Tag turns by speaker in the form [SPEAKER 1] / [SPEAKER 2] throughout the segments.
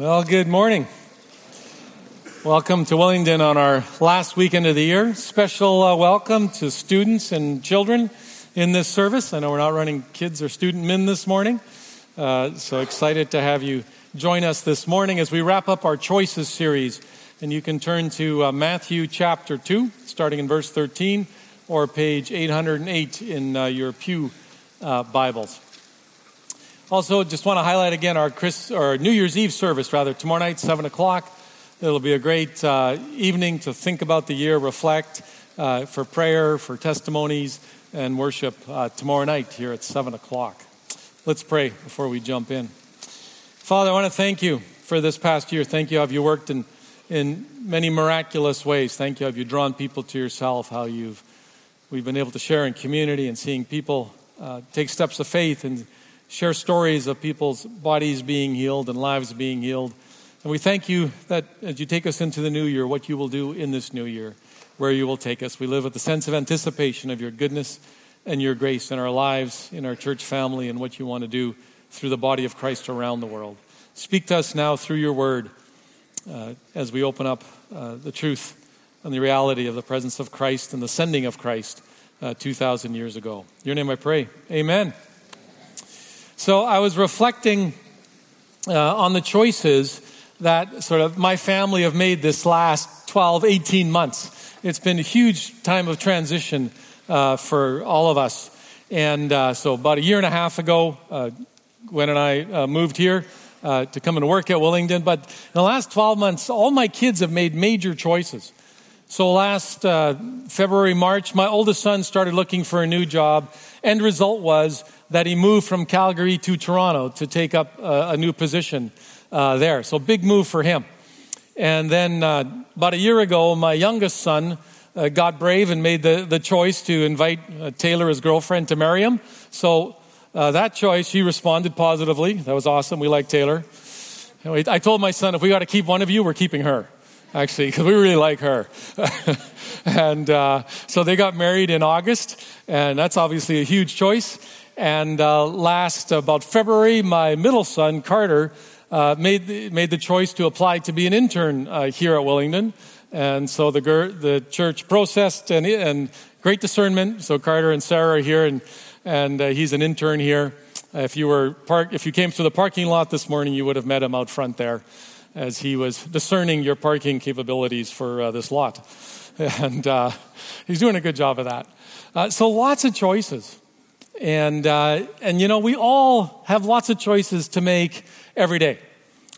[SPEAKER 1] Well, good morning. Welcome to Willingdon on our last weekend of the year. Special uh, welcome to students and children in this service. I know we're not running kids or student men this morning, uh, so excited to have you join us this morning as we wrap up our Choices series. And you can turn to uh, Matthew chapter 2, starting in verse 13, or page 808 in uh, your Pew uh, Bibles. Also, just want to highlight again our, Chris, or New Year's Eve service, rather, tomorrow night, 7 o'clock. It'll be a great uh, evening to think about the year, reflect, uh, for prayer, for testimonies, and worship uh, tomorrow night here at 7 o'clock. Let's pray before we jump in. Father, I want to thank you for this past year. Thank you how you worked in, in many miraculous ways. Thank you how you drawn people to yourself, how you've we've been able to share in community and seeing people uh, take steps of faith and share stories of people's bodies being healed and lives being healed. And we thank you that as you take us into the new year, what you will do in this new year, where you will take us. We live with the sense of anticipation of your goodness and your grace in our lives, in our church family, and what you want to do through the body of Christ around the world. Speak to us now through your word uh, as we open up uh, the truth and the reality of the presence of Christ and the sending of Christ uh, 2,000 years ago. Your name I pray. Amen. So I was reflecting uh, on the choices that sort of my family have made this last 12, 18 months. It's been a huge time of transition uh, for all of us. And uh, so about a year and a half ago, uh, Gwen and I uh, moved here uh, to come and work at Willingdon. But in the last 12 months, all my kids have made major choices. So last February, March, my oldest son started looking for a new job. End result was that he moved from Calgary to Toronto to take up a, a new position uh, there. So, big move for him. And then uh, about a year ago, my youngest son uh, got brave and made the, the choice to invite uh, Taylor, his girlfriend, to marry him. So, uh, that choice, he responded positively. That was awesome. We like Taylor. I told my son, if we got to keep one of you, we're keeping her actually, because we really like her. and uh, so they got married in August, and that's obviously a huge choice. And uh, last, about February, my middle son, Carter, uh, made, the, made the choice to apply to be an intern uh, here at Willingdon. And so the, the church processed and, and great discernment. So Carter and Sarah are here, and, and uh, he's an intern here. If you, were park, if you came through the parking lot this morning, you would have met him out front there as he was discerning your parking capabilities for uh, this lot. And uh, he's doing a good job of that. Uh, so lots of choices. And, uh, and you know, we all have lots of choices to make every day.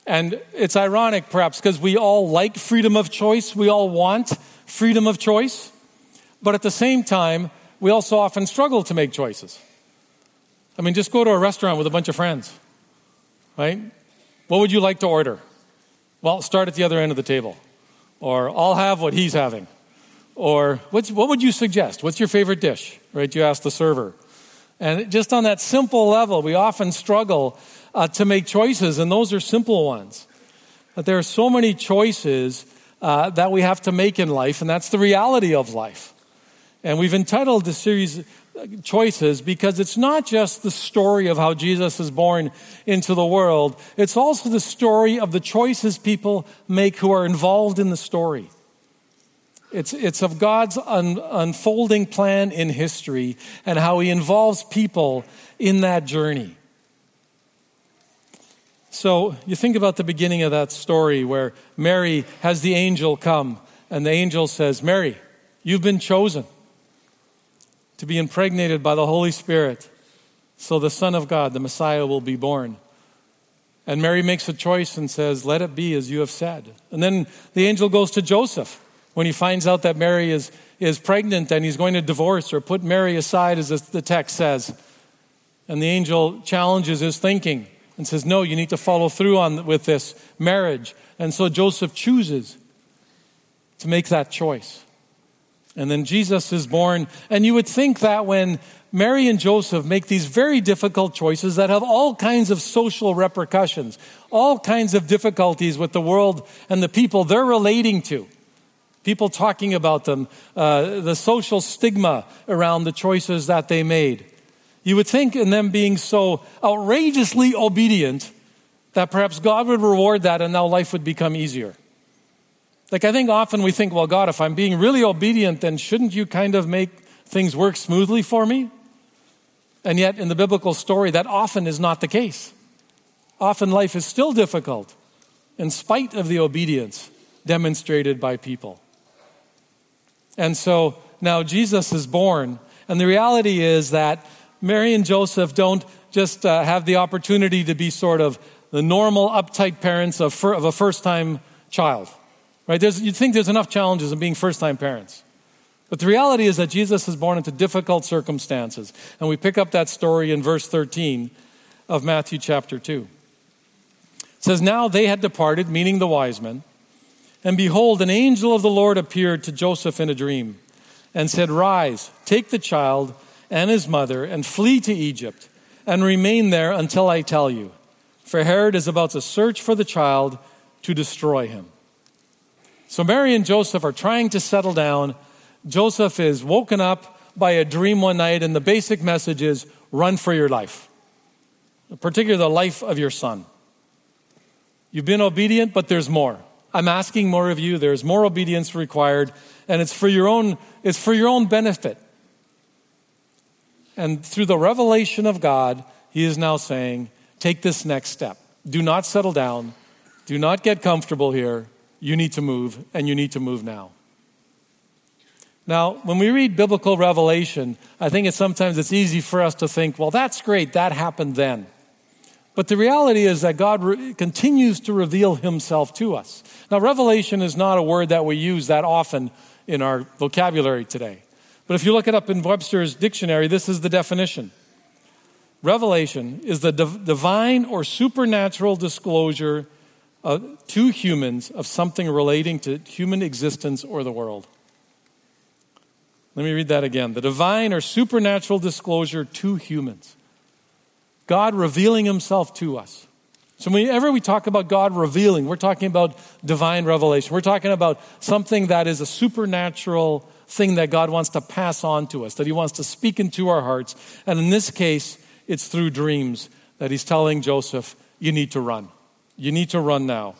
[SPEAKER 1] And it's ironic, perhaps, because we all like freedom of choice. We all want freedom of choice. But at the same time, we also often struggle to make choices. I mean, just go to a restaurant with a bunch of friends, right? What would you like to order? Well, start at the other end of the table. Or I'll have what he's having. Or what would you suggest? What's your favorite dish? Right? You ask the server. And just on that simple level, we often struggle uh, to make choices, and those are simple ones. But there are so many choices uh, that we have to make in life, and that's the reality of life. And we've entitled the series Choices because it's not just the story of how Jesus is born into the world, it's also the story of the choices people make who are involved in the story. It's, it's of God's un, unfolding plan in history and how He involves people in that journey. So you think about the beginning of that story where Mary has the angel come, and the angel says, Mary, you've been chosen to be impregnated by the Holy Spirit, so the Son of God, the Messiah, will be born. And Mary makes a choice and says, Let it be as you have said. And then the angel goes to Joseph when he finds out that Mary is, is pregnant and he's going to divorce or put Mary aside, as the text says. And the angel challenges his thinking and says, No, you need to follow through on, with this marriage. And so Joseph chooses to make that choice. And then Jesus is born. And you would think that when Mary and Joseph make these very difficult choices that have all kinds of social repercussions, all kinds of difficulties with the world and the people they're relating to, people talking about them, uh, the social stigma around the choices that they made. You would think in them being so outrageously obedient that perhaps God would reward that and now life would become easier. Like, I think often we think, well, God, if I'm being really obedient, then shouldn't you kind of make things work smoothly for me? And yet, in the biblical story, that often is not the case. Often life is still difficult in spite of the obedience demonstrated by people. And so now Jesus is born, and the reality is that Mary and Joseph don't just uh, have the opportunity to be sort of the normal, uptight parents of, fir- of a first time child. Right? There's, you'd think there's enough challenges in being first time parents. But the reality is that Jesus is born into difficult circumstances. And we pick up that story in verse 13 of Matthew chapter 2. It says, Now they had departed, meaning the wise men, and behold, an angel of the Lord appeared to Joseph in a dream and said, Rise, take the child and his mother, and flee to Egypt, and remain there until I tell you. For Herod is about to search for the child to destroy him. So Mary and Joseph are trying to settle down. Joseph is woken up by a dream one night, and the basic message is run for your life, particularly the life of your son. You've been obedient, but there's more. I'm asking more of you. There's more obedience required, and it's for your own, it's for your own benefit. And through the revelation of God, he is now saying, take this next step. Do not settle down. Do not get comfortable here. You need to move, and you need to move now. Now, when we read biblical revelation, I think it's sometimes it's easy for us to think, well, that's great, that happened then. But the reality is that God re- continues to reveal himself to us. Now, revelation is not a word that we use that often in our vocabulary today. But if you look it up in Webster's dictionary, this is the definition Revelation is the div- divine or supernatural disclosure to humans of something relating to human existence or the world. Let me read that again. The divine or supernatural disclosure to humans. God revealing himself to us. So whenever we talk about God revealing, we're talking about divine revelation. We're talking about something that is a supernatural thing that God wants to pass on to us, that He wants to speak into our hearts. And in this case, it's through dreams that He's telling Joseph, you need to run. You need to run now.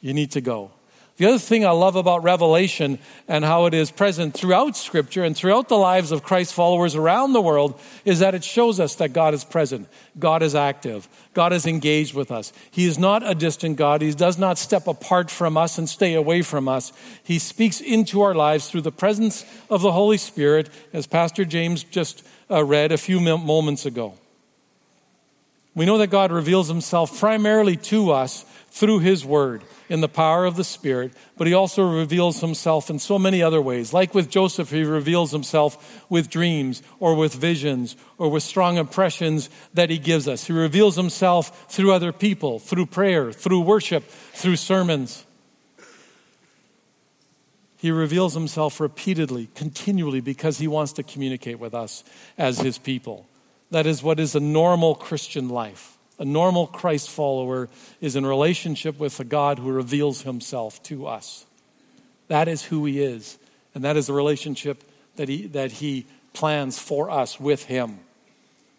[SPEAKER 1] You need to go. The other thing I love about Revelation and how it is present throughout Scripture and throughout the lives of Christ followers around the world is that it shows us that God is present. God is active. God is engaged with us. He is not a distant God. He does not step apart from us and stay away from us. He speaks into our lives through the presence of the Holy Spirit, as Pastor James just uh, read a few moments ago. We know that God reveals himself primarily to us through his word in the power of the Spirit, but he also reveals himself in so many other ways. Like with Joseph, he reveals himself with dreams or with visions or with strong impressions that he gives us. He reveals himself through other people, through prayer, through worship, through sermons. He reveals himself repeatedly, continually, because he wants to communicate with us as his people. That is what is a normal Christian life. A normal Christ follower is in relationship with a God who reveals himself to us. That is who he is, and that is the relationship that he, that he plans for us with him.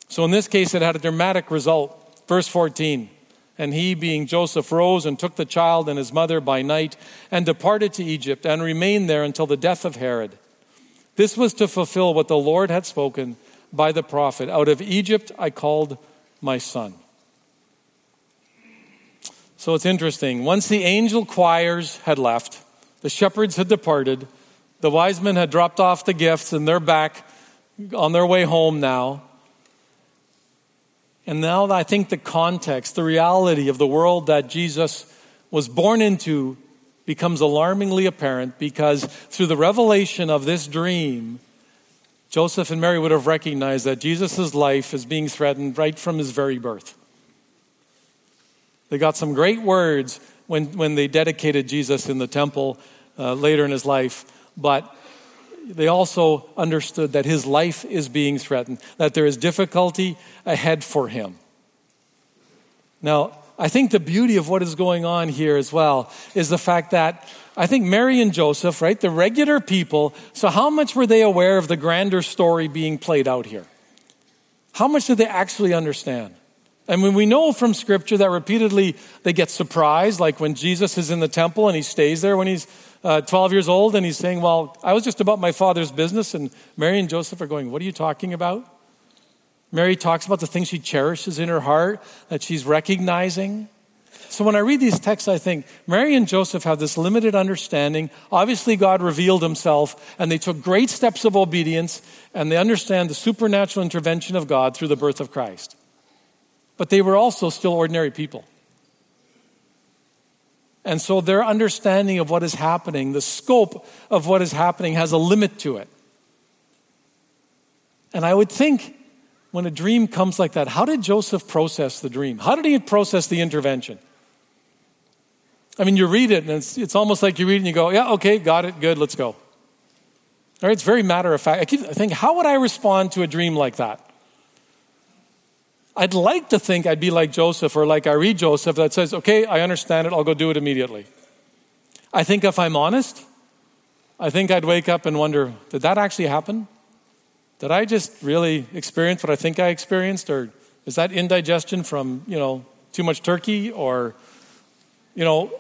[SPEAKER 1] So in this case, it had a dramatic result. Verse 14. And he, being Joseph, rose and took the child and his mother by night and departed to Egypt and remained there until the death of Herod. This was to fulfill what the Lord had spoken by the prophet Out of Egypt I called my son. So it's interesting. Once the angel choirs had left, the shepherds had departed, the wise men had dropped off the gifts, and they're back on their way home now. And now I think the context, the reality of the world that Jesus was born into becomes alarmingly apparent because through the revelation of this dream, Joseph and Mary would have recognized that Jesus' life is being threatened right from his very birth. They got some great words when, when they dedicated Jesus in the temple uh, later in his life, but they also understood that his life is being threatened, that there is difficulty ahead for him. Now, I think the beauty of what is going on here as well is the fact that I think Mary and Joseph, right, the regular people, so how much were they aware of the grander story being played out here? How much did they actually understand? I mean, we know from Scripture that repeatedly they get surprised, like when Jesus is in the temple and he stays there when he's uh, 12 years old and he's saying, Well, I was just about my father's business. And Mary and Joseph are going, What are you talking about? Mary talks about the things she cherishes in her heart that she's recognizing. So when I read these texts, I think Mary and Joseph have this limited understanding. Obviously, God revealed himself, and they took great steps of obedience, and they understand the supernatural intervention of God through the birth of Christ. But they were also still ordinary people. And so their understanding of what is happening, the scope of what is happening, has a limit to it. And I would think when a dream comes like that, how did Joseph process the dream? How did he process the intervention? I mean, you read it, and it's, it's almost like you read it and you go, yeah, okay, got it, good, let's go. All right, it's very matter of fact. I keep thinking, how would I respond to a dream like that? I'd like to think I'd be like Joseph or like I read Joseph that says, okay, I understand it, I'll go do it immediately. I think if I'm honest, I think I'd wake up and wonder, did that actually happen? Did I just really experience what I think I experienced? Or is that indigestion from, you know, too much turkey? Or, you know,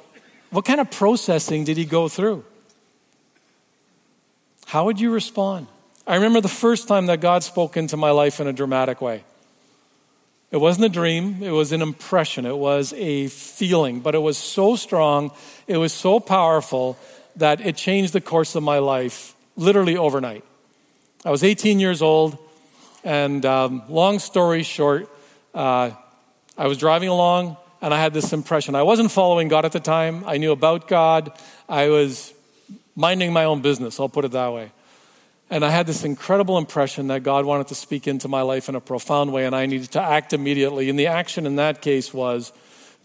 [SPEAKER 1] what kind of processing did he go through? How would you respond? I remember the first time that God spoke into my life in a dramatic way. It wasn't a dream, it was an impression, it was a feeling, but it was so strong, it was so powerful that it changed the course of my life literally overnight. I was 18 years old, and um, long story short, uh, I was driving along and I had this impression. I wasn't following God at the time, I knew about God, I was minding my own business, I'll put it that way. And I had this incredible impression that God wanted to speak into my life in a profound way, and I needed to act immediately. And the action in that case was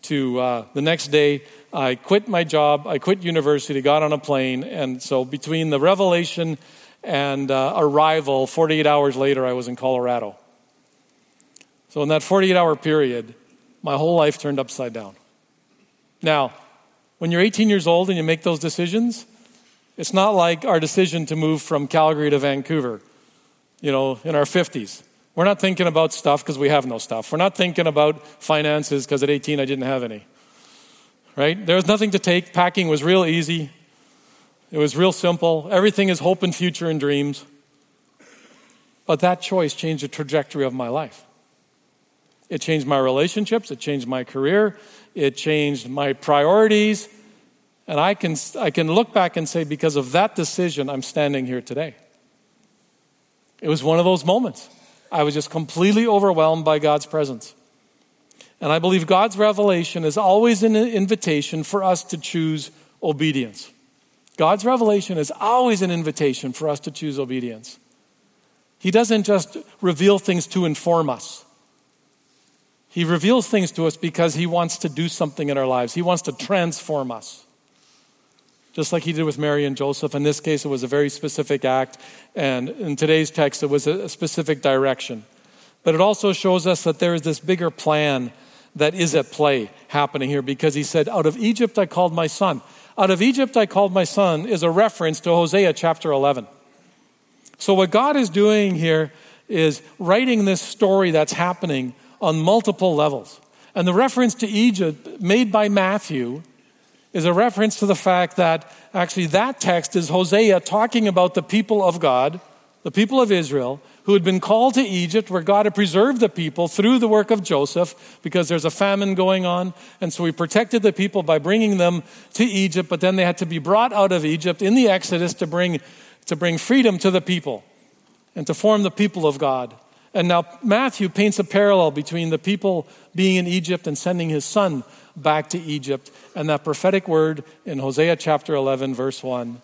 [SPEAKER 1] to uh, the next day, I quit my job, I quit university, got on a plane, and so between the revelation and uh, arrival, 48 hours later, I was in Colorado. So in that 48 hour period, my whole life turned upside down. Now, when you're 18 years old and you make those decisions, it's not like our decision to move from Calgary to Vancouver, you know, in our 50s. We're not thinking about stuff because we have no stuff. We're not thinking about finances because at 18 I didn't have any. Right? There was nothing to take. Packing was real easy. It was real simple. Everything is hope and future and dreams. But that choice changed the trajectory of my life. It changed my relationships, it changed my career, it changed my priorities, and I can, I can look back and say, because of that decision, I'm standing here today. It was one of those moments. I was just completely overwhelmed by God's presence. And I believe God's revelation is always an invitation for us to choose obedience. God's revelation is always an invitation for us to choose obedience. He doesn't just reveal things to inform us. He reveals things to us because He wants to do something in our lives. He wants to transform us just like he did with Mary and Joseph. In this case, it was a very specific act, and in today's text, it was a specific direction. But it also shows us that there is this bigger plan that is at play happening here because he said, Out of Egypt I called my son. Out of Egypt I called my son is a reference to Hosea chapter 11. So, what God is doing here is writing this story that's happening on multiple levels. And the reference to Egypt made by Matthew is a reference to the fact that actually that text is Hosea talking about the people of God, the people of Israel, who had been called to Egypt, where God had preserved the people through the work of Joseph, because there's a famine going on. And so he protected the people by bringing them to Egypt, but then they had to be brought out of Egypt in the Exodus to bring, to bring freedom to the people and to form the people of God. And now Matthew paints a parallel between the people being in Egypt and sending his son back to Egypt. And that prophetic word in Hosea chapter 11, verse 1,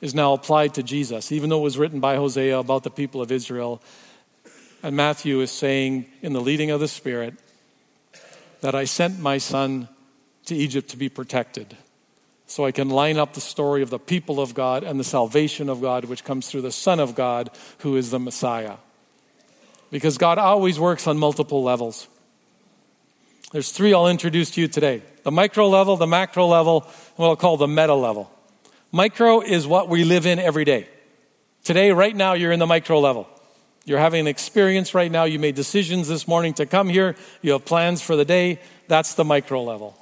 [SPEAKER 1] is now applied to Jesus, even though it was written by Hosea about the people of Israel. And Matthew is saying, in the leading of the Spirit, that I sent my son to Egypt to be protected. So I can line up the story of the people of God and the salvation of God, which comes through the Son of God, who is the Messiah. Because God always works on multiple levels. There's three I'll introduce to you today the micro level, the macro level, and what I'll call the meta level. Micro is what we live in every day. Today, right now, you're in the micro level. You're having an experience right now. You made decisions this morning to come here. You have plans for the day. That's the micro level.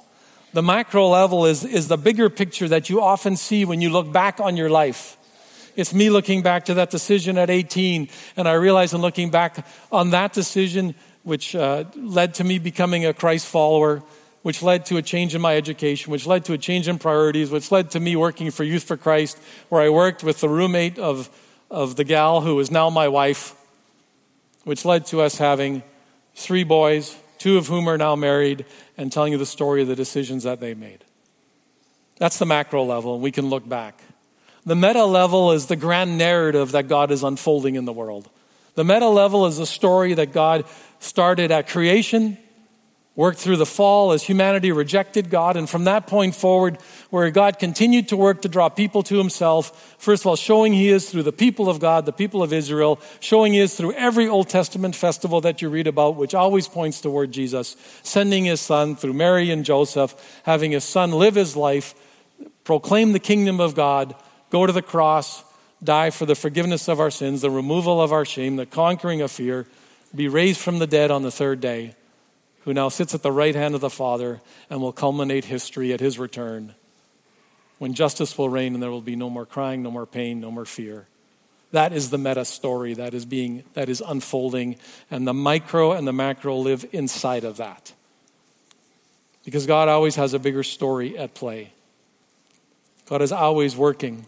[SPEAKER 1] The macro level is, is the bigger picture that you often see when you look back on your life. It's me looking back to that decision at 18, and I realize in looking back on that decision, which uh, led to me becoming a Christ follower, which led to a change in my education, which led to a change in priorities, which led to me working for Youth for Christ, where I worked with the roommate of, of the gal who is now my wife, which led to us having three boys, two of whom are now married, and telling you the story of the decisions that they made. That's the macro level, and we can look back. The meta level is the grand narrative that God is unfolding in the world. The meta level is a story that God started at creation worked through the fall as humanity rejected God. And from that point forward, where God continued to work to draw people to himself, first of all, showing he is through the people of God, the people of Israel, showing he is through every Old Testament festival that you read about, which always points toward Jesus, sending his son through Mary and Joseph, having his son live his life, proclaim the kingdom of God, go to the cross, die for the forgiveness of our sins, the removal of our shame, the conquering of fear, be raised from the dead on the third day who now sits at the right hand of the Father and will culminate history at his return when justice will reign and there will be no more crying, no more pain, no more fear. That is the meta story that is being that is unfolding and the micro and the macro live inside of that. Because God always has a bigger story at play. God is always working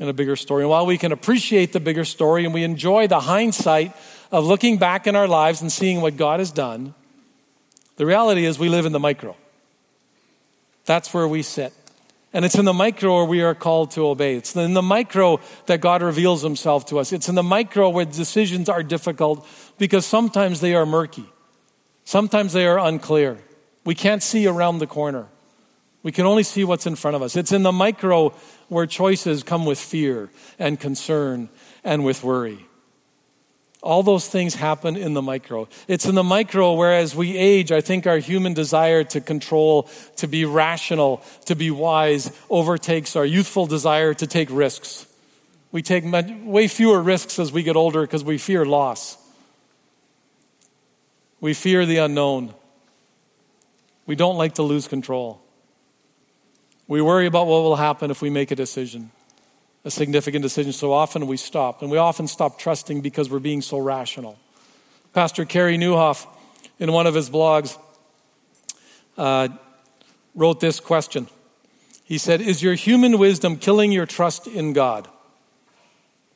[SPEAKER 1] in a bigger story. And while we can appreciate the bigger story and we enjoy the hindsight of looking back in our lives and seeing what God has done, the reality is, we live in the micro. That's where we sit. And it's in the micro where we are called to obey. It's in the micro that God reveals himself to us. It's in the micro where decisions are difficult because sometimes they are murky. Sometimes they are unclear. We can't see around the corner. We can only see what's in front of us. It's in the micro where choices come with fear and concern and with worry. All those things happen in the micro. It's in the micro where, as we age, I think our human desire to control, to be rational, to be wise overtakes our youthful desire to take risks. We take way fewer risks as we get older because we fear loss. We fear the unknown. We don't like to lose control. We worry about what will happen if we make a decision a significant decision, so often we stop. And we often stop trusting because we're being so rational. Pastor Carey Nieuwhof, in one of his blogs, uh, wrote this question. He said, Is your human wisdom killing your trust in God?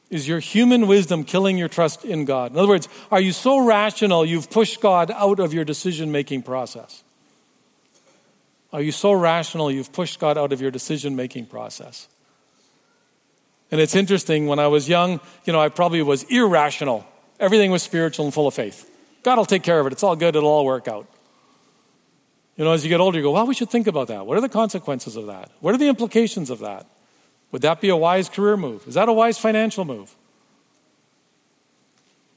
[SPEAKER 1] Is your human wisdom killing your trust in God? In other words, are you so rational you've pushed God out of your decision making process? Are you so rational you've pushed God out of your decision making process? And it's interesting, when I was young, you know, I probably was irrational. Everything was spiritual and full of faith. God will take care of it. It's all good. It'll all work out. You know, as you get older, you go, well, we should think about that. What are the consequences of that? What are the implications of that? Would that be a wise career move? Is that a wise financial move?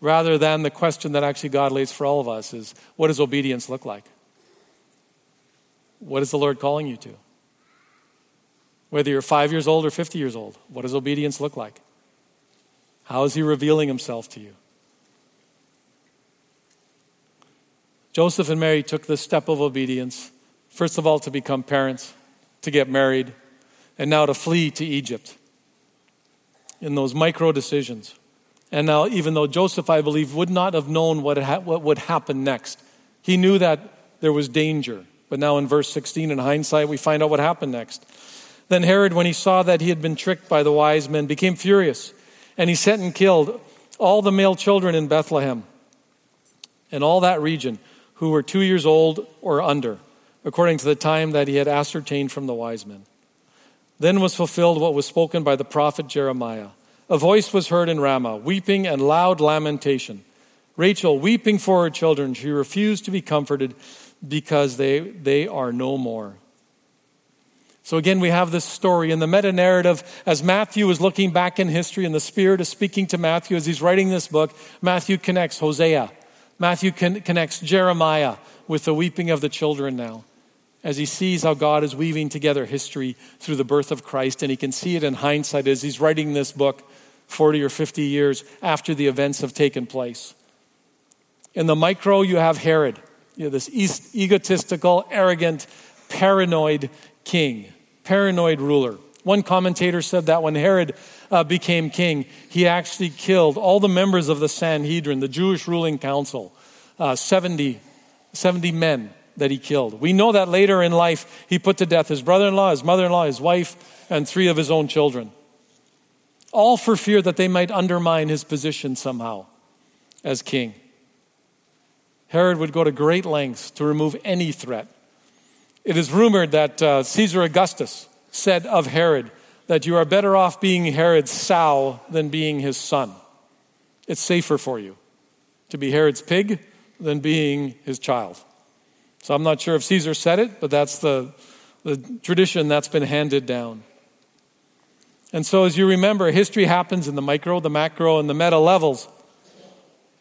[SPEAKER 1] Rather than the question that actually God lays for all of us is what does obedience look like? What is the Lord calling you to? Whether you're five years old or 50 years old, what does obedience look like? How is he revealing himself to you? Joseph and Mary took the step of obedience, first of all, to become parents, to get married, and now to flee to Egypt in those micro decisions. And now, even though Joseph, I believe, would not have known what, ha- what would happen next, he knew that there was danger. But now, in verse 16, in hindsight, we find out what happened next. Then Herod, when he saw that he had been tricked by the wise men, became furious, and he sent and killed all the male children in Bethlehem and all that region who were two years old or under, according to the time that he had ascertained from the wise men. Then was fulfilled what was spoken by the prophet Jeremiah. A voice was heard in Ramah, weeping and loud lamentation. Rachel weeping for her children. She refused to be comforted because they, they are no more. So again, we have this story in the meta narrative as Matthew is looking back in history and the Spirit is speaking to Matthew as he's writing this book. Matthew connects Hosea. Matthew con- connects Jeremiah with the weeping of the children now as he sees how God is weaving together history through the birth of Christ. And he can see it in hindsight as he's writing this book 40 or 50 years after the events have taken place. In the micro, you have Herod, you know, this egotistical, arrogant, paranoid king, paranoid ruler. One commentator said that when Herod uh, became king, he actually killed all the members of the Sanhedrin, the Jewish ruling council, uh, 70, 70 men that he killed. We know that later in life, he put to death his brother in law, his mother in law, his wife, and three of his own children. All for fear that they might undermine his position somehow as king. Herod would go to great lengths to remove any threat. It is rumored that uh, Caesar Augustus said of Herod that you are better off being Herod's sow than being his son. It's safer for you to be Herod's pig than being his child. So I'm not sure if Caesar said it, but that's the, the tradition that's been handed down. And so, as you remember, history happens in the micro, the macro, and the meta levels.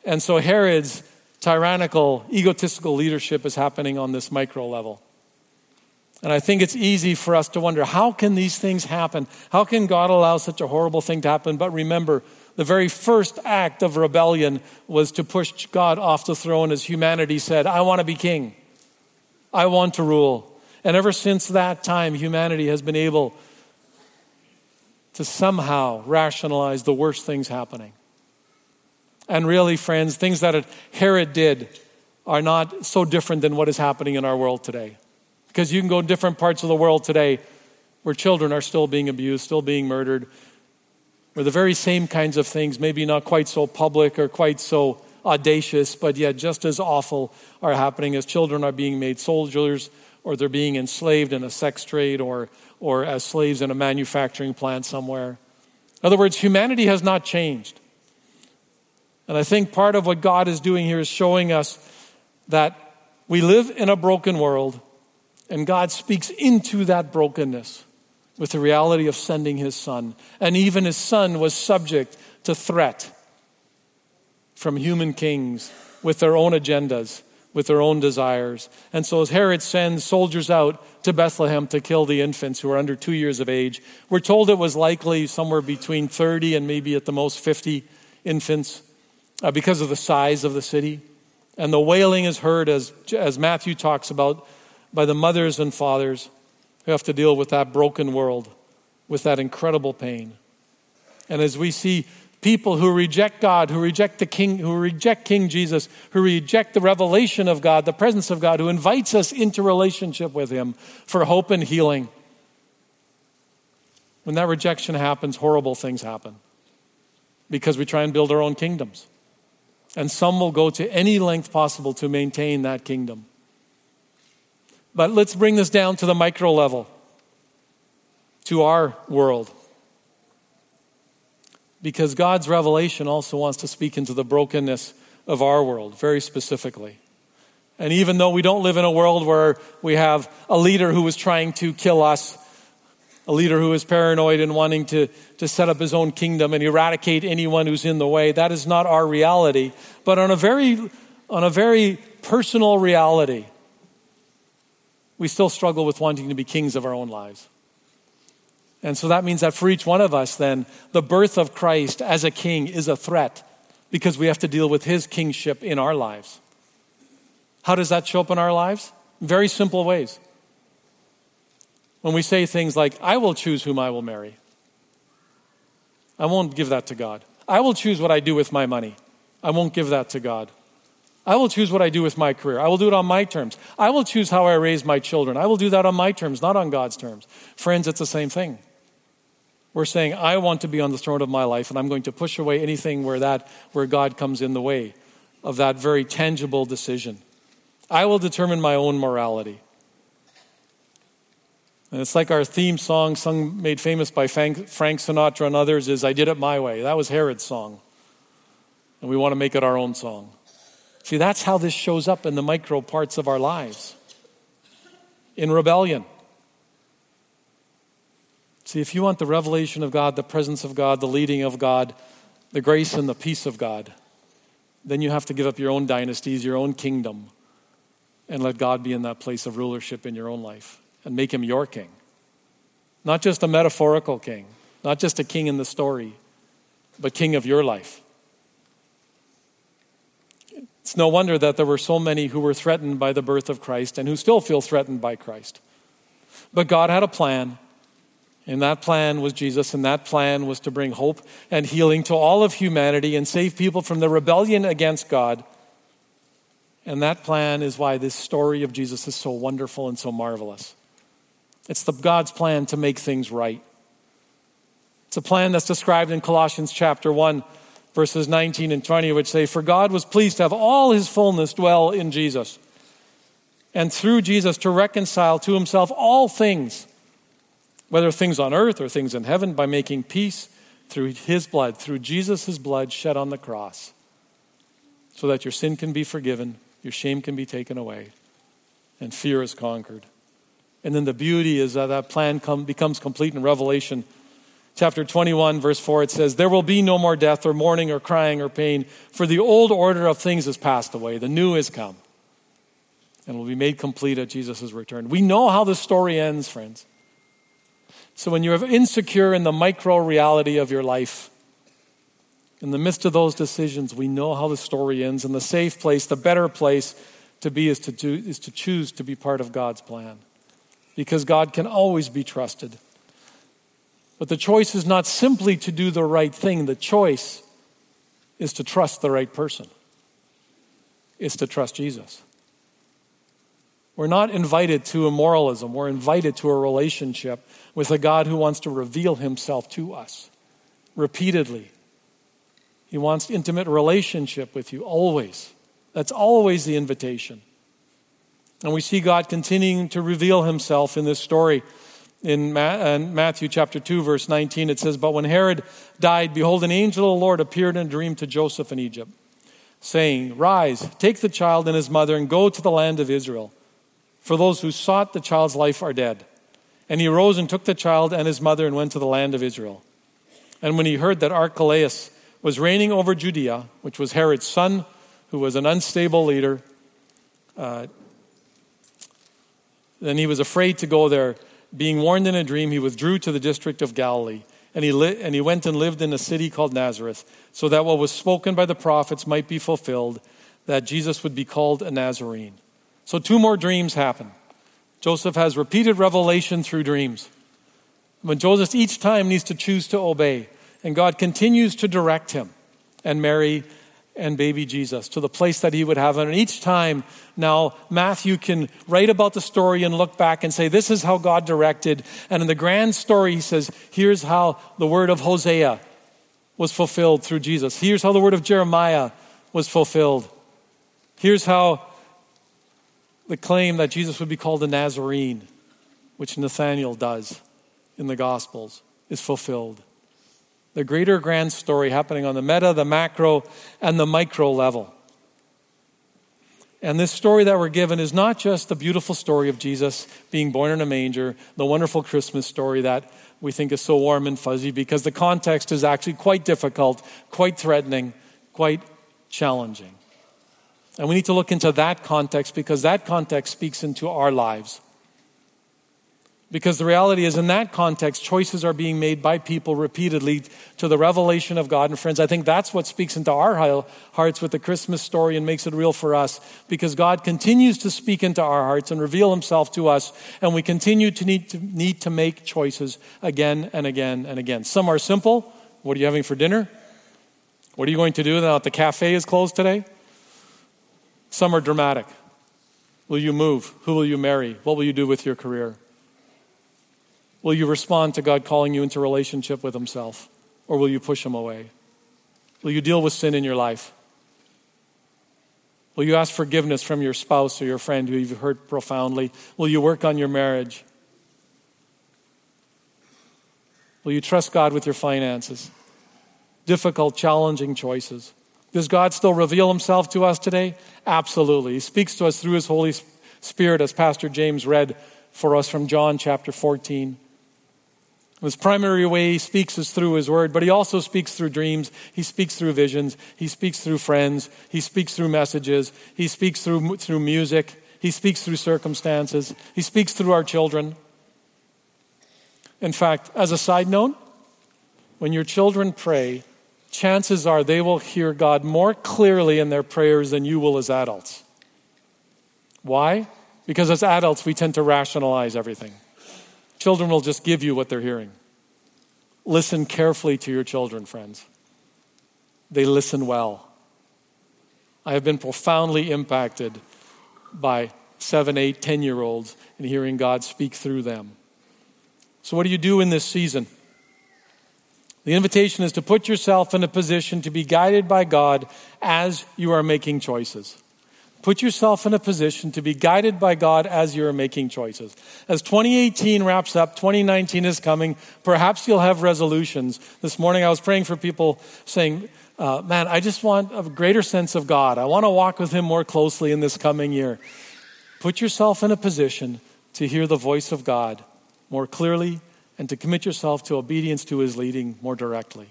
[SPEAKER 1] And so, Herod's tyrannical, egotistical leadership is happening on this micro level. And I think it's easy for us to wonder how can these things happen? How can God allow such a horrible thing to happen? But remember, the very first act of rebellion was to push God off the throne as humanity said, I want to be king. I want to rule. And ever since that time, humanity has been able to somehow rationalize the worst things happening. And really, friends, things that Herod did are not so different than what is happening in our world today. Because you can go different parts of the world today where children are still being abused, still being murdered, where the very same kinds of things, maybe not quite so public or quite so audacious, but yet just as awful are happening as children are being made soldiers or they're being enslaved in a sex trade or, or as slaves in a manufacturing plant somewhere. In other words, humanity has not changed. And I think part of what God is doing here is showing us that we live in a broken world, and God speaks into that brokenness with the reality of sending his son. And even his son was subject to threat from human kings with their own agendas, with their own desires. And so, as Herod sends soldiers out to Bethlehem to kill the infants who are under two years of age, we're told it was likely somewhere between 30 and maybe at the most 50 infants uh, because of the size of the city. And the wailing is heard, as, as Matthew talks about, by the mothers and fathers who have to deal with that broken world, with that incredible pain. And as we see people who reject God, who reject the King, who reject King Jesus, who reject the revelation of God, the presence of God, who invites us into relationship with Him for hope and healing. When that rejection happens, horrible things happen because we try and build our own kingdoms. And some will go to any length possible to maintain that kingdom. But let's bring this down to the micro level, to our world because God's revelation also wants to speak into the brokenness of our world very specifically. And even though we don't live in a world where we have a leader who is trying to kill us, a leader who is paranoid and wanting to, to set up his own kingdom and eradicate anyone who's in the way, that is not our reality. But on a very, on a very personal reality, we still struggle with wanting to be kings of our own lives. And so that means that for each one of us, then, the birth of Christ as a king is a threat because we have to deal with his kingship in our lives. How does that show up in our lives? Very simple ways. When we say things like, I will choose whom I will marry, I won't give that to God. I will choose what I do with my money. I won't give that to God. I will choose what I do with my career. I will do it on my terms. I will choose how I raise my children. I will do that on my terms, not on God's terms. Friends, it's the same thing. We're saying, I want to be on the throne of my life, and I'm going to push away anything where, that, where God comes in the way of that very tangible decision. I will determine my own morality. And it's like our theme song, sung, made famous by Frank Sinatra and others, is I Did It My Way. That was Herod's song. And we want to make it our own song. See, that's how this shows up in the micro parts of our lives in rebellion. See, if you want the revelation of God, the presence of God, the leading of God, the grace and the peace of God, then you have to give up your own dynasties, your own kingdom, and let God be in that place of rulership in your own life and make him your king. Not just a metaphorical king, not just a king in the story, but King of your life. It's no wonder that there were so many who were threatened by the birth of Christ and who still feel threatened by Christ. But God had a plan, and that plan was Jesus, and that plan was to bring hope and healing to all of humanity and save people from the rebellion against God. And that plan is why this story of Jesus is so wonderful and so marvelous. It's the God's plan to make things right. It's a plan that's described in Colossians chapter 1 verses 19 and 20, which say, For God was pleased to have all his fullness dwell in Jesus, and through Jesus to reconcile to himself all things, whether things on earth or things in heaven, by making peace through his blood, through Jesus' blood shed on the cross, so that your sin can be forgiven, your shame can be taken away, and fear is conquered. And then the beauty is that that plan come, becomes complete in Revelation chapter 21, verse 4, it says, There will be no more death or mourning or crying or pain, for the old order of things has passed away. The new has come and will be made complete at Jesus' return. We know how the story ends, friends. So when you're insecure in the micro reality of your life, in the midst of those decisions, we know how the story ends. And the safe place, the better place to be is to, do, is to choose to be part of God's plan. Because God can always be trusted. But the choice is not simply to do the right thing, the choice is to trust the right person, is to trust Jesus. We're not invited to immoralism, we're invited to a relationship with a God who wants to reveal himself to us repeatedly. He wants intimate relationship with you always. That's always the invitation. And we see God continuing to reveal himself in this story in Matthew chapter 2, verse 19, it says, But when Herod died, behold, an angel of the Lord appeared in a dream to Joseph in Egypt, saying, Rise, take the child and his mother, and go to the land of Israel. For those who sought the child's life are dead. And he arose and took the child and his mother and went to the land of Israel. And when he heard that Archelaus was reigning over Judea, which was Herod's son, who was an unstable leader, uh, then he was afraid to go there being warned in a dream, he withdrew to the district of Galilee. And he, li- and he went and lived in a city called Nazareth, so that what was spoken by the prophets might be fulfilled, that Jesus would be called a Nazarene. So, two more dreams happen. Joseph has repeated revelation through dreams. When Joseph each time needs to choose to obey, and God continues to direct him. And Mary and baby Jesus to the place that he would have. And each time now Matthew can write about the story and look back and say, this is how God directed. And in the grand story, he says, here's how the word of Hosea was fulfilled through Jesus. Here's how the word of Jeremiah was fulfilled. Here's how the claim that Jesus would be called a Nazarene, which Nathaniel does in the Gospels, is fulfilled the greater grand story happening on the meta, the macro, and the micro level. And this story that we're given is not just the beautiful story of Jesus being born in a manger, the wonderful Christmas story that we think is so warm and fuzzy, because the context is actually quite difficult, quite threatening, quite challenging. And we need to look into that context because that context speaks into our lives. Because the reality is, in that context, choices are being made by people repeatedly to the revelation of God. And friends, I think that's what speaks into our hearts with the Christmas story and makes it real for us. Because God continues to speak into our hearts and reveal himself to us. And we continue to need to, need to make choices again and again and again. Some are simple. What are you having for dinner? What are you going to do now that the cafe is closed today? Some are dramatic. Will you move? Who will you marry? What will you do with your career? Will you respond to God calling you into relationship with Himself? Or will you push Him away? Will you deal with sin in your life? Will you ask forgiveness from your spouse or your friend who you've hurt profoundly? Will you work on your marriage? Will you trust God with your finances? Difficult, challenging choices. Does God still reveal himself to us today? Absolutely. He speaks to us through his Holy Spirit, as Pastor James read for us from John chapter 14. His primary way he speaks is through his word, but he also speaks through dreams. He speaks through visions. He speaks through friends. He speaks through messages. He speaks through, through music. He speaks through circumstances. He speaks through our children. In fact, as a side note, when your children pray, chances are they will hear God more clearly in their prayers than you will as adults. Why? Because as adults, we tend to rationalize everything. Children will just give you what they're hearing. Listen carefully to your children, friends. They listen well. I have been profoundly impacted by seven, eight, ten year olds and hearing God speak through them. So, what do you do in this season? The invitation is to put yourself in a position to be guided by God as you are making choices. Put yourself in a position to be guided by God as you are making choices. As 2018 wraps up, 2019 is coming. Perhaps you'll have resolutions. This morning I was praying for people saying, uh, Man, I just want a greater sense of God. I want to walk with Him more closely in this coming year. Put yourself in a position to hear the voice of God more clearly and to commit yourself to obedience to his leading more directly.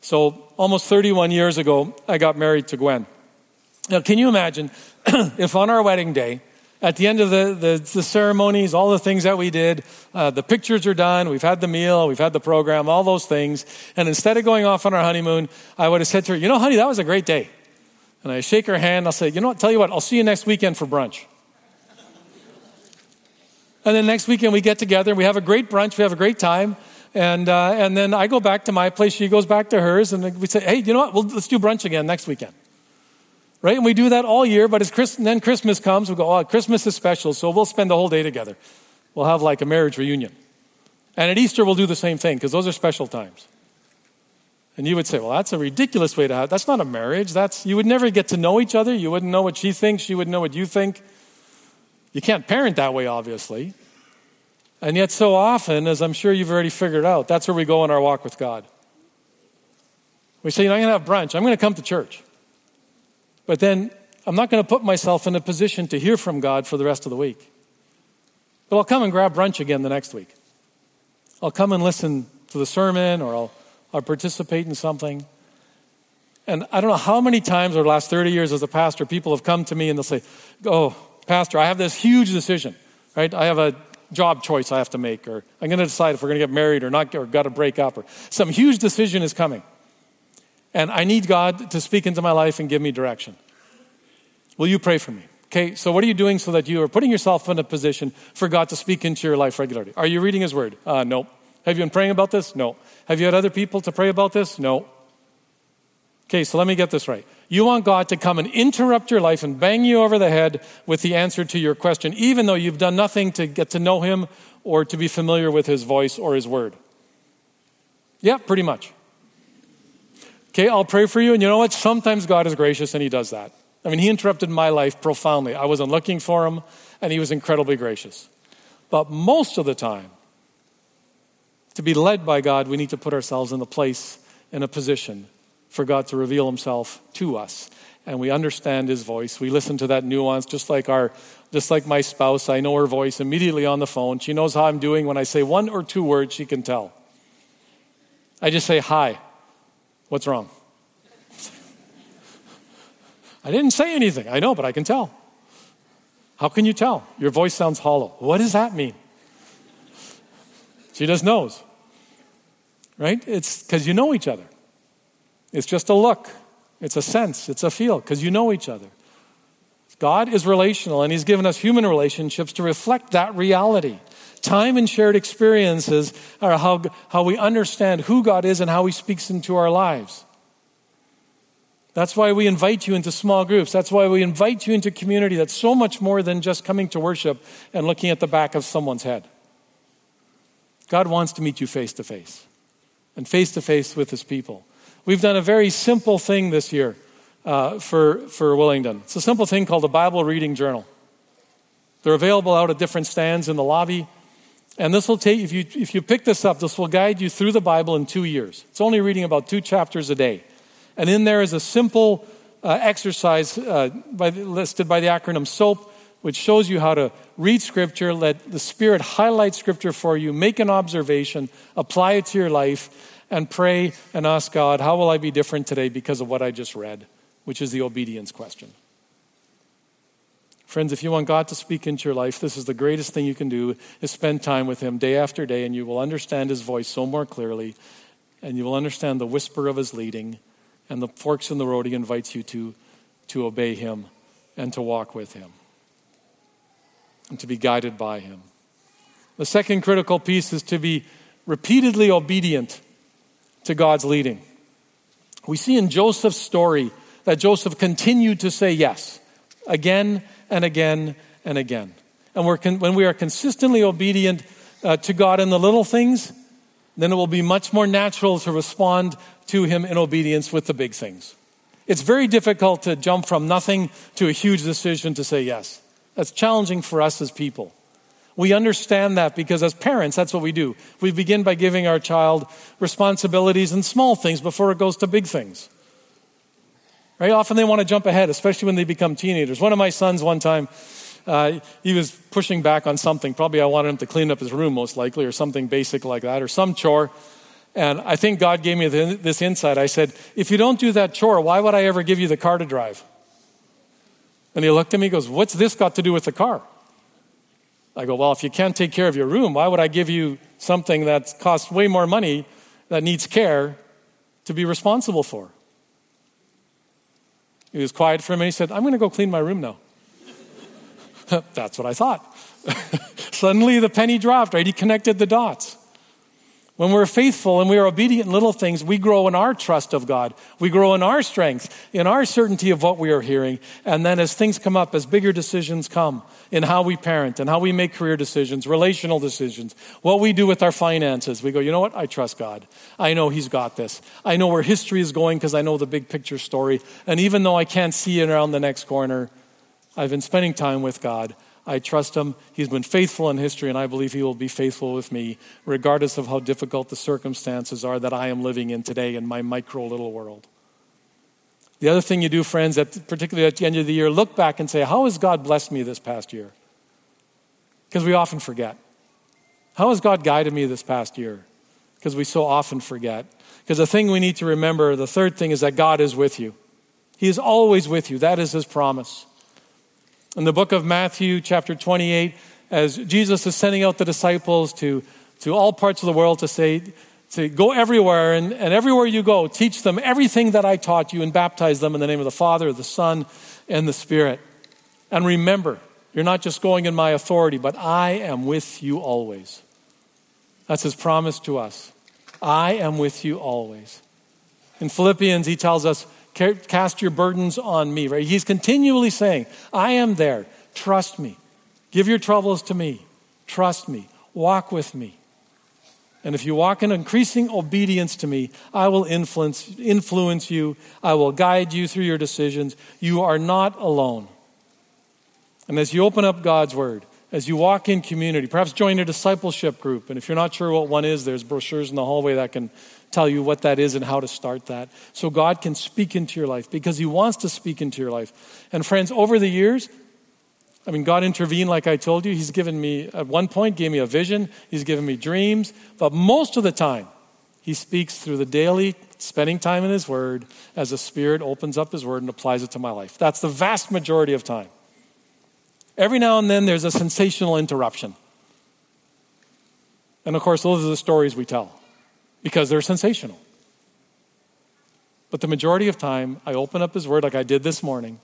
[SPEAKER 1] So, almost 31 years ago, I got married to Gwen. Now, can you imagine if on our wedding day, at the end of the, the, the ceremonies, all the things that we did, uh, the pictures are done, we've had the meal, we've had the program, all those things, and instead of going off on our honeymoon, I would have said to her, You know, honey, that was a great day. And I shake her hand, I'll say, You know what, tell you what, I'll see you next weekend for brunch. And then next weekend we get together, we have a great brunch, we have a great time. And, uh, and then I go back to my place, she goes back to hers, and we say, hey, you know what? Well, let's do brunch again next weekend. Right? And we do that all year, but as then Christmas comes, we go, oh, Christmas is special, so we'll spend the whole day together. We'll have like a marriage reunion. And at Easter, we'll do the same thing, because those are special times. And you would say, well, that's a ridiculous way to have, that's not a marriage. That's, you would never get to know each other. You wouldn't know what she thinks, she wouldn't know what you think. You can't parent that way, obviously. And yet, so often, as I'm sure you've already figured out, that's where we go in our walk with God. We say, you know, I'm going to have brunch. I'm going to come to church. But then I'm not going to put myself in a position to hear from God for the rest of the week. But I'll come and grab brunch again the next week. I'll come and listen to the sermon or I'll, I'll participate in something. And I don't know how many times over the last 30 years as a pastor, people have come to me and they'll say, Oh, Pastor, I have this huge decision, right? I have a job choice I have to make, or I'm going to decide if we're going to get married or not, or got to break up, or some huge decision is coming. And I need God to speak into my life and give me direction. Will you pray for me? Okay, so what are you doing so that you are putting yourself in a position for God to speak into your life regularly? Are you reading His Word? Uh, no. Have you been praying about this? No. Have you had other people to pray about this? No. Okay, so let me get this right. You want God to come and interrupt your life and bang you over the head with the answer to your question, even though you've done nothing to get to know Him or to be familiar with His voice or His word. Yeah, pretty much. Okay, I'll pray for you. And you know what? Sometimes God is gracious and He does that. I mean, He interrupted my life profoundly. I wasn't looking for Him, and He was incredibly gracious. But most of the time, to be led by God, we need to put ourselves in the place, in a position for God to reveal himself to us. And we understand his voice. We listen to that nuance just like our just like my spouse, I know her voice immediately on the phone. She knows how I'm doing. When I say one or two words, she can tell. I just say, Hi. What's wrong? I didn't say anything. I know, but I can tell. How can you tell? Your voice sounds hollow. What does that mean? She just knows. Right? It's because you know each other. It's just a look, it's a sense, it's a feel, because you know each other. God is relational, and He's given us human relationships to reflect that reality. Time and shared experiences are how, how we understand who God is and how He speaks into our lives. That's why we invite you into small groups. That's why we invite you into community that's so much more than just coming to worship and looking at the back of someone's head. God wants to meet you face to face and face to face with His people. We've done a very simple thing this year uh, for, for Willingdon. It's a simple thing called a Bible reading journal. They're available out at different stands in the lobby. And this will take, if you, if you pick this up, this will guide you through the Bible in two years. It's only reading about two chapters a day. And in there is a simple uh, exercise uh, by listed by the acronym SOAP, which shows you how to read Scripture, let the Spirit highlight Scripture for you, make an observation, apply it to your life, and pray and ask God, how will I be different today because of what I just read? Which is the obedience question. Friends, if you want God to speak into your life, this is the greatest thing you can do is spend time with him day after day and you will understand his voice so more clearly and you will understand the whisper of his leading and the forks in the road he invites you to, to obey him and to walk with him and to be guided by him. The second critical piece is to be repeatedly obedient to God's leading. We see in Joseph's story that Joseph continued to say yes again and again and again. And con- when we are consistently obedient uh, to God in the little things, then it will be much more natural to respond to Him in obedience with the big things. It's very difficult to jump from nothing to a huge decision to say yes. That's challenging for us as people. We understand that because as parents, that's what we do. We begin by giving our child responsibilities and small things before it goes to big things. Right? Often they want to jump ahead, especially when they become teenagers. One of my sons, one time, uh, he was pushing back on something. Probably I wanted him to clean up his room, most likely, or something basic like that, or some chore. And I think God gave me this insight. I said, If you don't do that chore, why would I ever give you the car to drive? And he looked at me and goes, What's this got to do with the car? I go, Well, if you can't take care of your room, why would I give you something that costs way more money that needs care to be responsible for? He was quiet for a minute. He said, I'm going to go clean my room now. That's what I thought. Suddenly the penny dropped, right? He connected the dots. When we're faithful and we are obedient in little things, we grow in our trust of God. We grow in our strength, in our certainty of what we are hearing. And then as things come up, as bigger decisions come in how we parent and how we make career decisions, relational decisions, what we do with our finances, we go, you know what? I trust God. I know He's got this. I know where history is going because I know the big picture story. And even though I can't see it around the next corner, I've been spending time with God. I trust him. He's been faithful in history, and I believe he will be faithful with me, regardless of how difficult the circumstances are that I am living in today in my micro little world. The other thing you do, friends, at, particularly at the end of the year, look back and say, How has God blessed me this past year? Because we often forget. How has God guided me this past year? Because we so often forget. Because the thing we need to remember, the third thing, is that God is with you. He is always with you. That is His promise. In the book of Matthew, chapter 28, as Jesus is sending out the disciples to, to all parts of the world to say, to go everywhere, and, and everywhere you go, teach them everything that I taught you and baptize them in the name of the Father, the Son, and the Spirit. And remember, you're not just going in my authority, but I am with you always. That's his promise to us. I am with you always. In Philippians, he tells us, Cast your burdens on me, right? He's continually saying, I am there. Trust me. Give your troubles to me. Trust me. Walk with me. And if you walk in increasing obedience to me, I will influence, influence you. I will guide you through your decisions. You are not alone. And as you open up God's word, as you walk in community, perhaps join a discipleship group. And if you're not sure what one is, there's brochures in the hallway that can tell you what that is and how to start that. So God can speak into your life because He wants to speak into your life. And friends, over the years, I mean, God intervened, like I told you. He's given me, at one point, gave me a vision. He's given me dreams. But most of the time, He speaks through the daily spending time in His Word as the Spirit opens up His Word and applies it to my life. That's the vast majority of time. Every now and then, there's a sensational interruption. And of course, those are the stories we tell because they're sensational. But the majority of time, I open up His Word like I did this morning,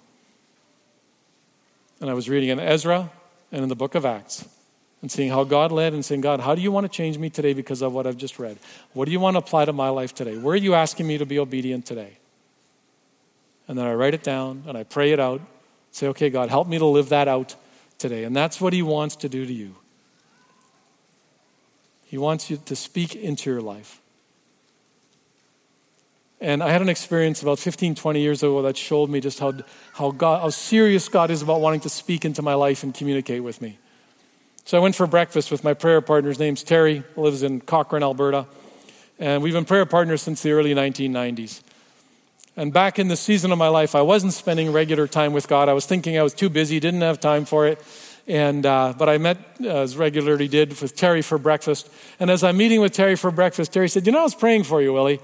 [SPEAKER 1] and I was reading in Ezra and in the book of Acts and seeing how God led and saying, God, how do you want to change me today because of what I've just read? What do you want to apply to my life today? Where are you asking me to be obedient today? And then I write it down and I pray it out. Say, okay, God, help me to live that out today. And that's what He wants to do to you. He wants you to speak into your life. And I had an experience about 15, 20 years ago that showed me just how, how, God, how serious God is about wanting to speak into my life and communicate with me. So I went for breakfast with my prayer partner. His name's Terry, lives in Cochrane, Alberta. And we've been prayer partners since the early 1990s. And back in the season of my life, I wasn't spending regular time with God. I was thinking I was too busy, didn't have time for it. And, uh, but I met, uh, as regularly did, with Terry for breakfast. And as I'm meeting with Terry for breakfast, Terry said, You know, I was praying for you, Willie.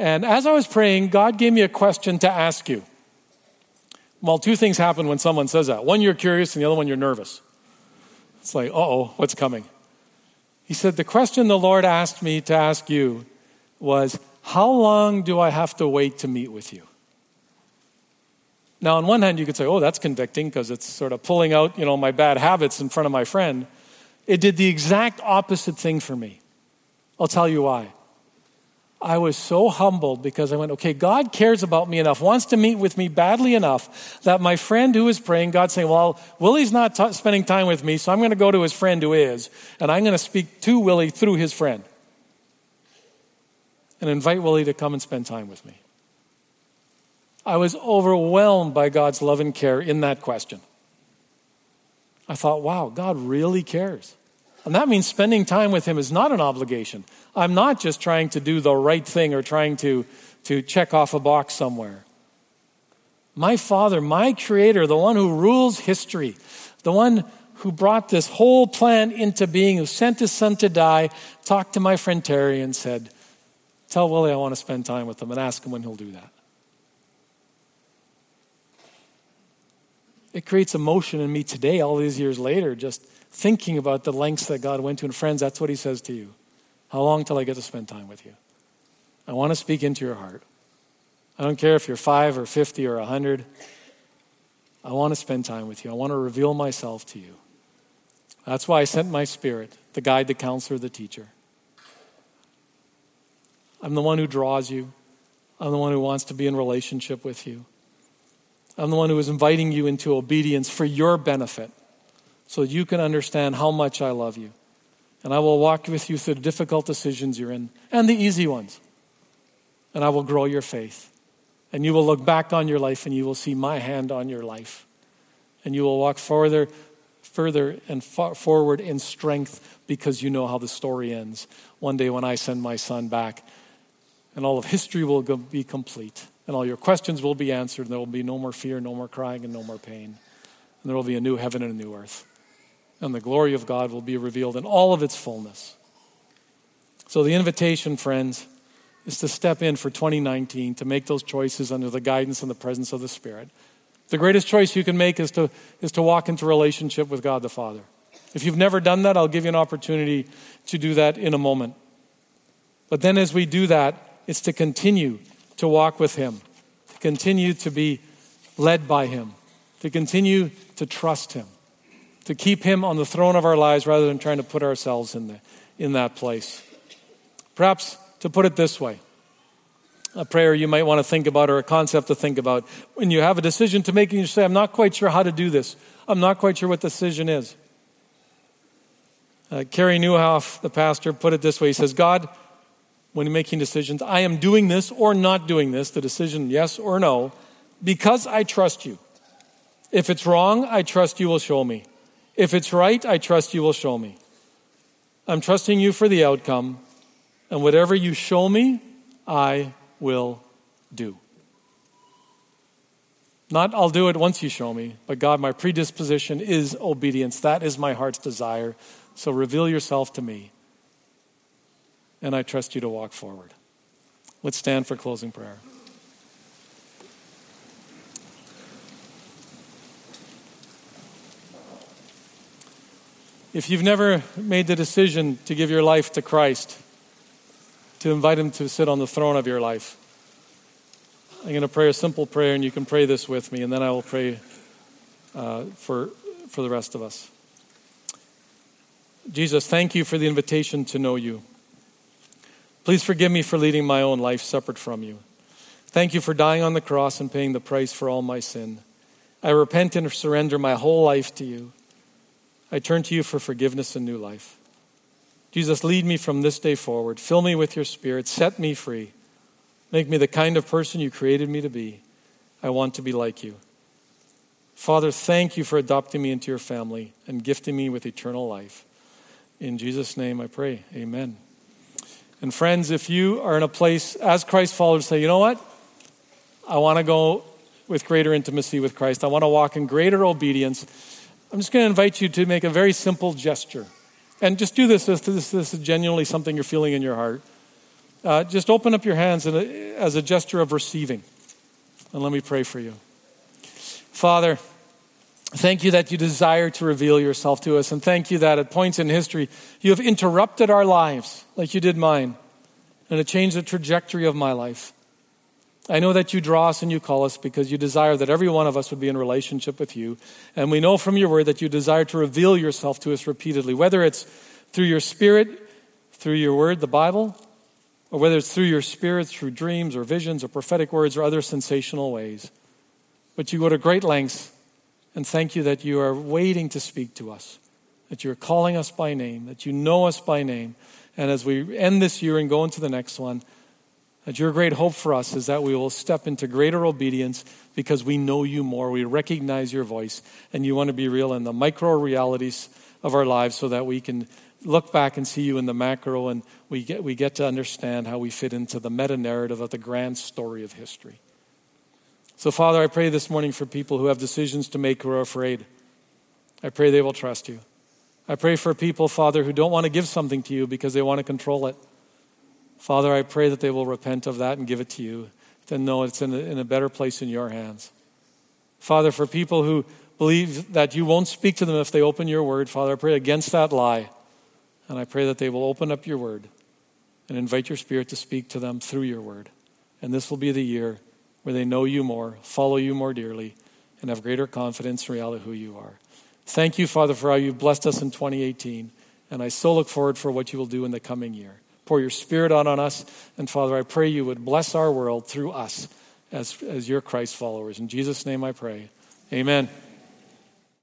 [SPEAKER 1] And as I was praying, God gave me a question to ask you. Well, two things happen when someone says that. One, you're curious, and the other one, you're nervous. It's like, oh, what's coming? He said, The question the Lord asked me to ask you was, How long do I have to wait to meet with you? Now, on one hand, you could say, oh, that's convicting because it's sort of pulling out, you know, my bad habits in front of my friend. It did the exact opposite thing for me. I'll tell you why. I was so humbled because I went, okay, God cares about me enough, wants to meet with me badly enough that my friend who is praying, God's saying, well, Willie's not t- spending time with me, so I'm going to go to his friend who is, and I'm going to speak to Willie through his friend and invite Willie to come and spend time with me. I was overwhelmed by God's love and care in that question. I thought, wow, God really cares. And that means spending time with Him is not an obligation. I'm not just trying to do the right thing or trying to, to check off a box somewhere. My Father, my Creator, the one who rules history, the one who brought this whole plan into being, who sent His Son to die, talked to my friend Terry and said, Tell Willie I want to spend time with him and ask him when he'll do that. It creates emotion in me today, all these years later, just thinking about the lengths that God went to. And friends, that's what He says to you. How long till I get to spend time with you? I want to speak into your heart. I don't care if you're five or 50 or 100. I want to spend time with you. I want to reveal myself to you. That's why I sent my spirit, the guide, the counselor, the teacher. I'm the one who draws you. I'm the one who wants to be in relationship with you. I'm the one who is inviting you into obedience for your benefit so you can understand how much I love you. And I will walk with you through the difficult decisions you're in and the easy ones. And I will grow your faith. And you will look back on your life and you will see my hand on your life. And you will walk further, further and far forward in strength because you know how the story ends. One day when I send my son back, and all of history will be complete and all your questions will be answered, and there will be no more fear, no more crying, and no more pain. And there will be a new heaven and a new earth. And the glory of God will be revealed in all of its fullness. So, the invitation, friends, is to step in for 2019 to make those choices under the guidance and the presence of the Spirit. The greatest choice you can make is to, is to walk into relationship with God the Father. If you've never done that, I'll give you an opportunity to do that in a moment. But then, as we do that, it's to continue to walk with Him, to continue to be led by Him, to continue to trust Him, to keep Him on the throne of our lives rather than trying to put ourselves in, the, in that place. Perhaps to put it this way a prayer you might want to think about or a concept to think about when you have a decision to make and you say, I'm not quite sure how to do this, I'm not quite sure what the decision is. Uh, Carey Nieuwhof, the pastor, put it this way He says, God, when making decisions. I am doing this or not doing this, the decision yes or no, because I trust you. If it's wrong, I trust you will show me. If it's right, I trust you will show me. I'm trusting you for the outcome, and whatever you show me, I will do. Not, I'll do it once you show me, but God, my predisposition is obedience. That is my heart's desire. So reveal yourself to me and I trust you to walk forward. Let's stand for closing prayer. If you've never made the decision to give your life to Christ, to invite Him to sit on the throne of your life, I'm going to pray a simple prayer, and you can pray this with me, and then I will pray uh, for, for the rest of us. Jesus, thank you for the invitation to know you. Please forgive me for leading my own life separate from you. Thank you for dying on the cross and paying the price for all my sin. I repent and surrender my whole life to you. I turn to you for forgiveness and new life. Jesus, lead me from this day forward. Fill me with your spirit. Set me free. Make me the kind of person you created me to be. I want to be like you. Father, thank you for adopting me into your family and gifting me with eternal life. In Jesus' name I pray. Amen. And friends, if you are in a place as Christ followers, say, you know what? I want to go with greater intimacy with Christ. I want to walk in greater obedience. I'm just going to invite you to make a very simple gesture. And just do this if this, this is genuinely something you're feeling in your heart. Uh, just open up your hands a, as a gesture of receiving. And let me pray for you. Father, Thank you that you desire to reveal yourself to us. And thank you that at points in history you have interrupted our lives like you did mine and to changed the trajectory of my life. I know that you draw us and you call us because you desire that every one of us would be in relationship with you. And we know from your word that you desire to reveal yourself to us repeatedly, whether it's through your spirit, through your word, the Bible, or whether it's through your spirit, through dreams or visions or prophetic words or other sensational ways. But you go to great lengths, and thank you that you are waiting to speak to us, that you're calling us by name, that you know us by name. And as we end this year and go into the next one, that your great hope for us is that we will step into greater obedience because we know you more. We recognize your voice, and you want to be real in the micro realities of our lives so that we can look back and see you in the macro, and we get, we get to understand how we fit into the meta narrative of the grand story of history. So, Father, I pray this morning for people who have decisions to make who are afraid. I pray they will trust you. I pray for people, Father, who don't want to give something to you because they want to control it. Father, I pray that they will repent of that and give it to you, then know it's in a, in a better place in your hands. Father, for people who believe that you won't speak to them if they open your word, Father, I pray against that lie. And I pray that they will open up your word and invite your spirit to speak to them through your word. And this will be the year where they know you more, follow you more dearly, and have greater confidence in reality who you are. Thank you, Father, for how you've blessed us in 2018. And I so look forward for what you will do in the coming year pour your spirit out on us. And Father, I pray you would bless our world through us as, as your Christ followers. In Jesus' name I pray. Amen.